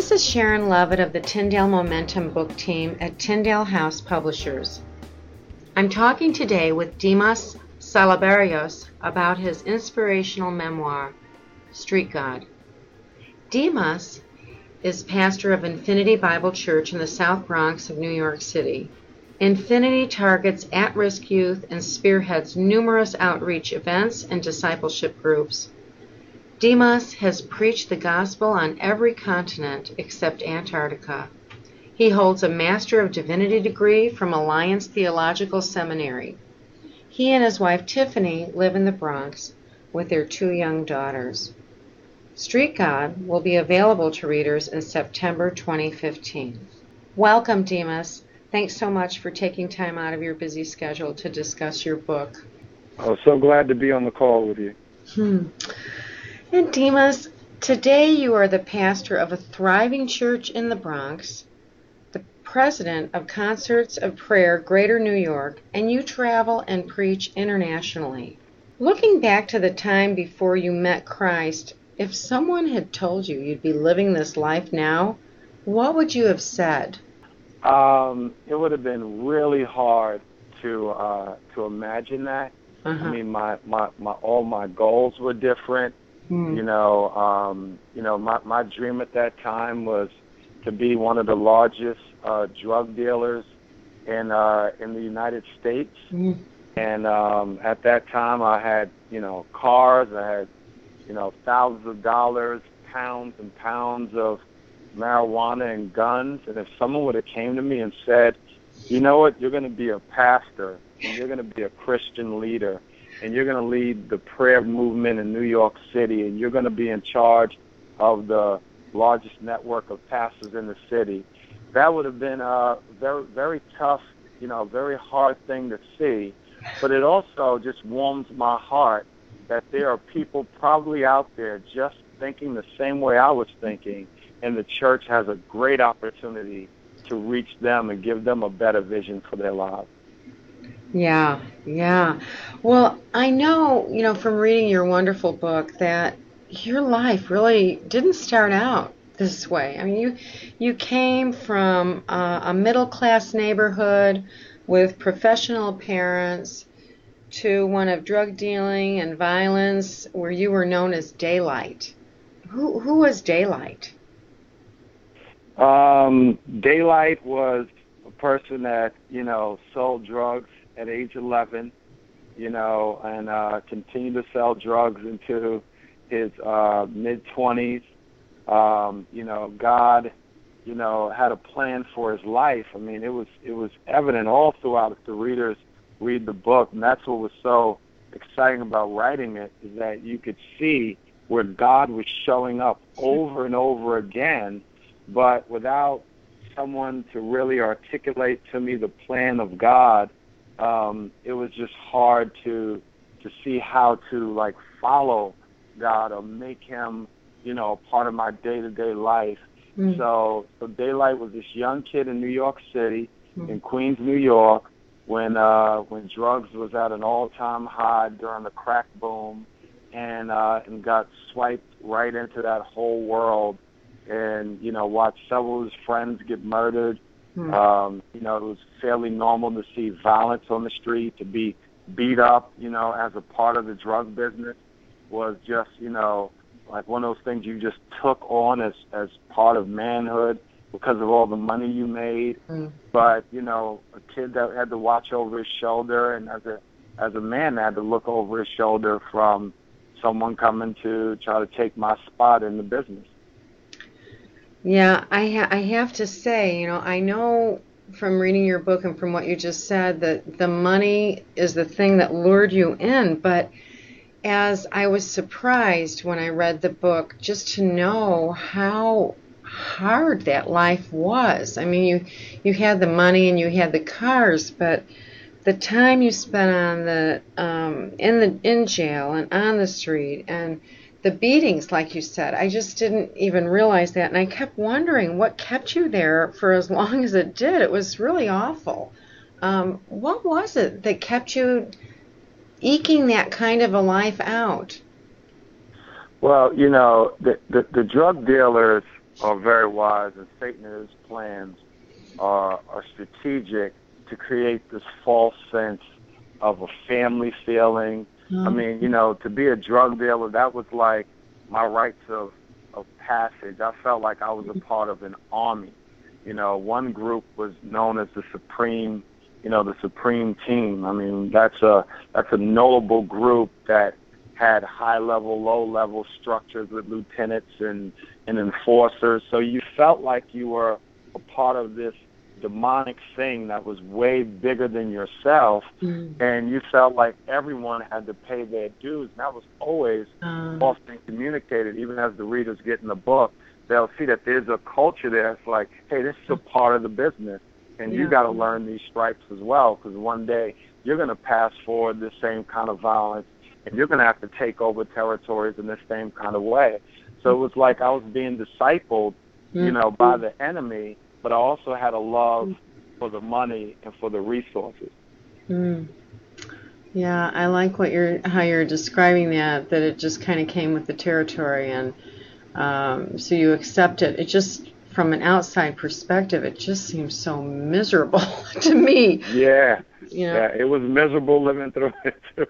This is Sharon Lovett of the Tyndale Momentum book team at Tyndale House Publishers. I'm talking today with Dimas Salaberrios about his inspirational memoir, Street God. Dimas is pastor of Infinity Bible Church in the South Bronx of New York City. Infinity targets at risk youth and spearheads numerous outreach events and discipleship groups. Dimas has preached the gospel on every continent except Antarctica. He holds a Master of Divinity degree from Alliance Theological Seminary. He and his wife Tiffany live in the Bronx with their two young daughters. Street God will be available to readers in September 2015. Welcome, Dimas. Thanks so much for taking time out of your busy schedule to discuss your book. I'm so glad to be on the call with you. Hmm. And Dimas, today you are the pastor of a thriving church in the Bronx, the president of Concerts of Prayer Greater New York, and you travel and preach internationally. Looking back to the time before you met Christ, if someone had told you you'd be living this life now, what would you have said? Um, it would have been really hard to uh, to imagine that. Uh-huh. I mean, my, my my all my goals were different. Hmm. You know, um, you know, my my dream at that time was to be one of the largest uh, drug dealers in uh, in the United States. Hmm. And um, at that time, I had you know cars. I had you know thousands of dollars, pounds and pounds of marijuana and guns, and if someone would have came to me and said, you know what, you're going to be a pastor, and you're going to be a Christian leader, and you're going to lead the prayer movement in New York City, and you're going to be in charge of the largest network of pastors in the city, that would have been a very, very tough, you know, very hard thing to see. But it also just warms my heart that there are people probably out there just thinking the same way I was thinking and the church has a great opportunity to reach them and give them a better vision for their lives. Yeah, yeah. Well, I know, you know, from reading your wonderful book that your life really didn't start out this way. I mean, you you came from uh, a middle class neighborhood with professional parents to one of drug dealing and violence where you were known as Daylight. Who who was Daylight? Um, Daylight was a person that you know sold drugs at age 11, you know, and uh, continued to sell drugs into his uh, mid 20s. Um, you know, God, you know, had a plan for his life. I mean, it was it was evident all throughout if the readers read the book, and that's what was so exciting about writing it is that you could see where God was showing up over and over again but without someone to really articulate to me the plan of God, um, it was just hard to to see how to like follow God or make Him, you know, a part of my day to day life. Mm. So, so Daylight was this young kid in New York City, mm. in Queens, New York, when uh, when drugs was at an all time high during the crack boom, and uh, and got swiped right into that whole world and you know watched several of his friends get murdered. Hmm. Um, you know, it was fairly normal to see violence on the street, to be beat up, you know, as a part of the drug business was just, you know, like one of those things you just took on as as part of manhood because of all the money you made. Mm. But, you know, a kid that had to watch over his shoulder and as a as a man had to look over his shoulder from someone coming to try to take my spot in the business. Yeah, I ha- I have to say, you know, I know from reading your book and from what you just said that the money is the thing that lured you in, but as I was surprised when I read the book just to know how hard that life was. I mean, you you had the money and you had the cars, but the time you spent on the um, in the in jail and on the street and the beatings, like you said. I just didn't even realize that. And I kept wondering what kept you there for as long as it did. It was really awful. Um, what was it that kept you eking that kind of a life out? Well, you know, the, the, the drug dealers are very wise, and Satan and his plans are, are strategic to create this false sense of a family feeling. Mm-hmm. I mean, you know, to be a drug dealer, that was like my rites of of passage. I felt like I was a part of an army. You know, one group was known as the Supreme, you know, the Supreme Team. I mean, that's a that's a notable group that had high level, low level structures with lieutenants and and enforcers. So you felt like you were a part of this demonic thing that was way bigger than yourself, mm. and you felt like everyone had to pay their dues. And that was always uh. often communicated, even as the readers get in the book. They'll see that there's a culture there. It's like, hey, this is a part of the business, and yeah. you got to learn these stripes as well, because one day you're going to pass forward the same kind of violence, and you're going to have to take over territories in the same kind of way. So it was like I was being discipled, you mm. know, by the enemy but I also had a love for the money and for the resources. Mm. Yeah, I like what you're how you're describing that. That it just kind of came with the territory, and um, so you accept it. It just from an outside perspective, it just seems so miserable to me. Yeah, you know? yeah, it was miserable living through it too.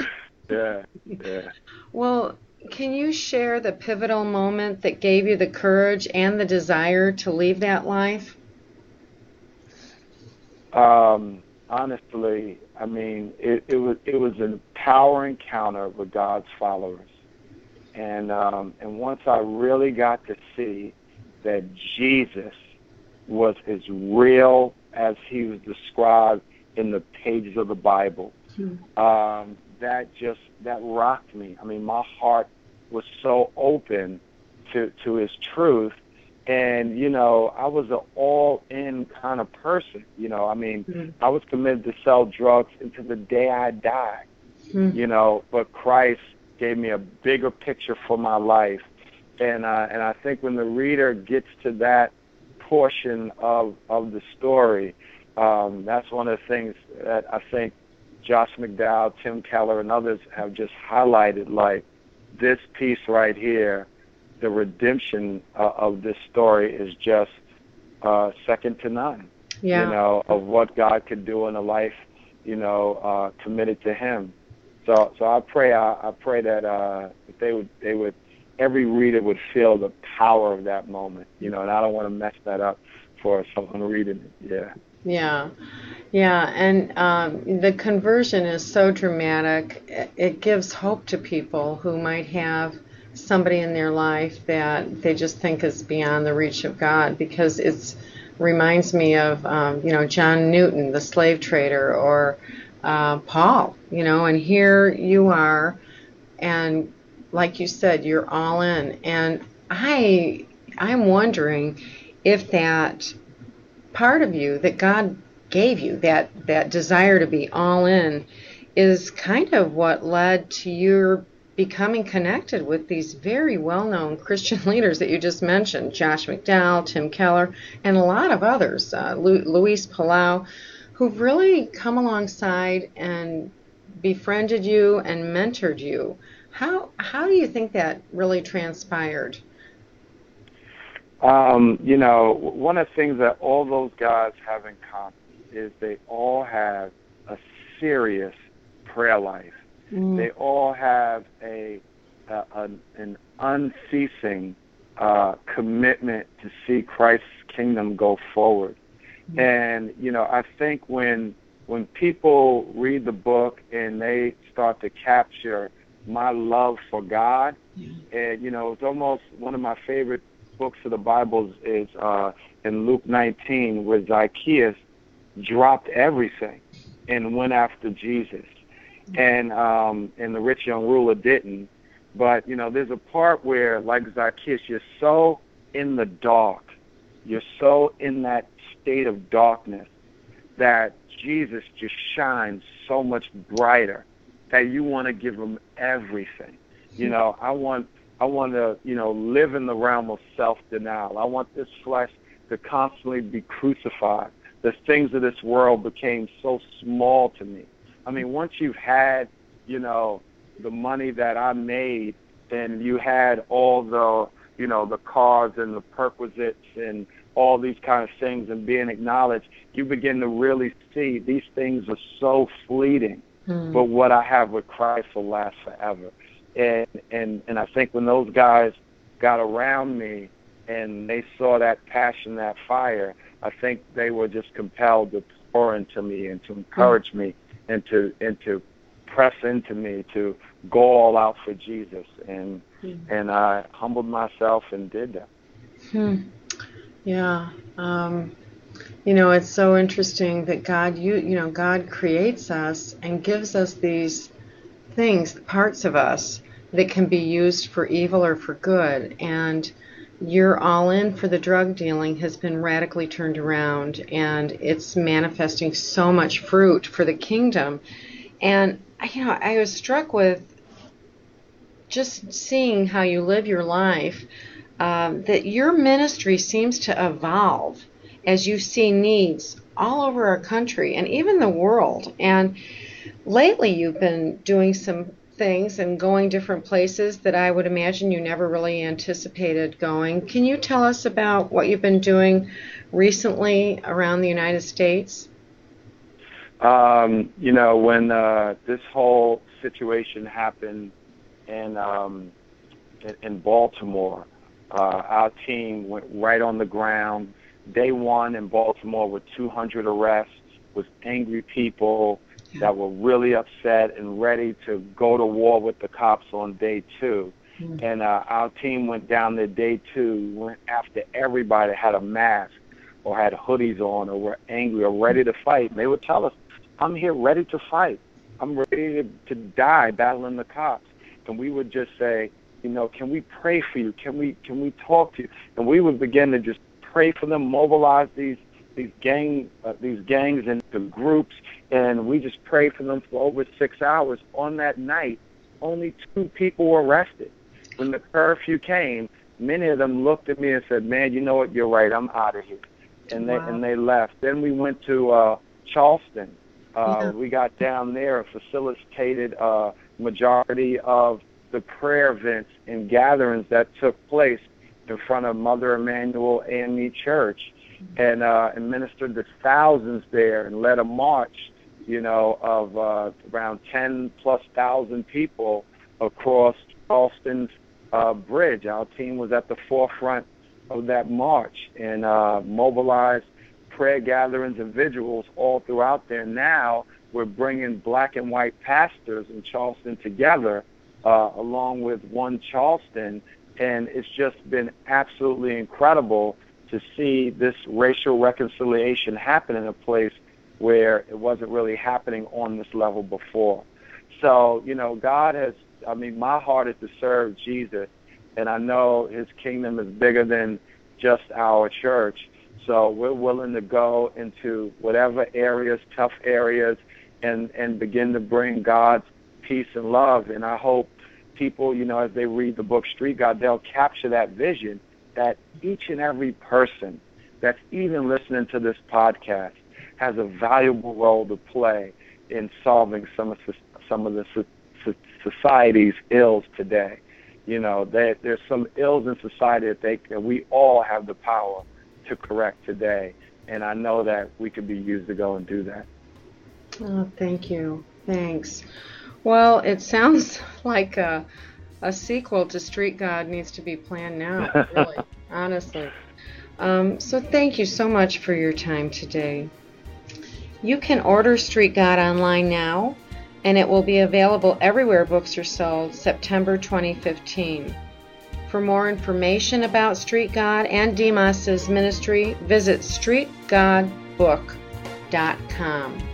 yeah, yeah. Well, can you share the pivotal moment that gave you the courage and the desire to leave that life? Um, honestly, I mean, it, it was it was an power encounter with God's followers, and um, and once I really got to see that Jesus was as real as he was described in the pages of the Bible, hmm. um, that just that rocked me. I mean, my heart was so open to to his truth and you know i was an all in kind of person you know i mean mm-hmm. i was committed to sell drugs until the day i died mm-hmm. you know but christ gave me a bigger picture for my life and uh and i think when the reader gets to that portion of of the story um that's one of the things that i think Josh McDowell, Tim Keller, and others have just highlighted. Like this piece right here, the redemption uh, of this story is just uh, second to none. Yeah. You know of what God could do in a life, you know, uh, committed to Him. So, so I pray, I, I pray that uh, that they would, they would, every reader would feel the power of that moment. You know, and I don't want to mess that up for someone reading it. Yeah. Yeah, yeah, and um, the conversion is so dramatic. It gives hope to people who might have somebody in their life that they just think is beyond the reach of God because it's reminds me of um, you know John Newton, the slave trader, or uh, Paul. You know, and here you are, and like you said, you're all in. And I I'm wondering if that part of you that God gave you, that, that desire to be all in, is kind of what led to your becoming connected with these very well known Christian leaders that you just mentioned Josh McDowell, Tim Keller, and a lot of others, uh, Lu- Luis Palau, who've really come alongside and befriended you and mentored you. How, how do you think that really transpired? Um, you know, one of the things that all those guys have in common is they all have a serious prayer life. Mm. They all have a, a an, an unceasing uh, commitment to see Christ's kingdom go forward. Mm. And you know, I think when when people read the book and they start to capture my love for God, mm. and you know, it's almost one of my favorite books of the Bible is uh, in Luke 19, with Zacchaeus dropped everything and went after Jesus, and um, and the rich young ruler didn't. But you know, there's a part where, like Zacchaeus, you're so in the dark, you're so in that state of darkness that Jesus just shines so much brighter that you want to give him everything. You know, I want I want to, you know, live in the realm of self-denial. I want this flesh to constantly be crucified. The things of this world became so small to me. I mean, once you've had, you know, the money that I made, and you had all the you know, the cars and the perquisites and all these kind of things and being acknowledged, you begin to really see these things are so fleeting. Mm. But what I have with Christ will last forever. And and and I think when those guys got around me and they saw that passion, that fire, I think they were just compelled to pour into me and to encourage me and to and to press into me to go all out for Jesus and mm. and I humbled myself and did that. Hmm. Yeah. Um, you know, it's so interesting that God, you you know, God creates us and gives us these things, parts of us that can be used for evil or for good. And your all in for the drug dealing has been radically turned around and it's manifesting so much fruit for the kingdom. And you know, I was struck with just seeing how you live your life um, that your ministry seems to evolve as you see needs all over our country and even the world. And lately, you've been doing some things and going different places that I would imagine you never really anticipated going. Can you tell us about what you've been doing recently around the United States? Um, you know, when uh, this whole situation happened in um, in Baltimore, uh, our team went right on the ground. Day one in Baltimore with 200 arrests, with angry people that were really upset and ready to go to war with the cops on day 2 mm-hmm. And uh, our team went down there day two, went after everybody had a mask or had hoodies on or were angry or ready to fight. And they would tell us, I'm here ready to fight. I'm ready to, to die battling the cops. And we would just say, you know, can we pray for you? Can we can we talk to you? And we would begin to just pray for them, mobilize these these gang uh, these gangs into groups, and we just prayed for them for over six hours. On that night, only two people were arrested. When the curfew came, many of them looked at me and said, "Man, you know what? You're right. I'm out of here." And wow. they and they left. Then we went to uh, Charleston. Uh, yeah. We got down there and facilitated uh, majority of the prayer events and gatherings that took place in front of Mother Emanuel AME Church and uh, and ministered to thousands there and led a march, you know, of uh, around 10 plus thousand people across Charleston's uh, bridge. Our team was at the forefront of that march and uh, mobilized prayer gatherings and vigils all throughout there. Now we're bringing black and white pastors in Charleston together uh, along with One Charleston, and it's just been absolutely incredible to see this racial reconciliation happen in a place where it wasn't really happening on this level before. So, you know, God has, I mean, my heart is to serve Jesus, and I know his kingdom is bigger than just our church. So we're willing to go into whatever areas, tough areas, and, and begin to bring God's peace and love. And I hope people, you know, as they read the book Street God, they'll capture that vision that each and every person that's even listening to this podcast has a valuable role to play in solving some of some of the society's ills today. You know, there, there's some ills in society that they that we all have the power to correct today, and I know that we could be used to go and do that. Oh, thank you. Thanks. Well, it sounds like a sequel to Street God needs to be planned now, really, honestly. Um, so thank you so much for your time today. You can order Street God online now, and it will be available everywhere books are sold September 2015. For more information about Street God and Dimas's ministry, visit streetgodbook.com.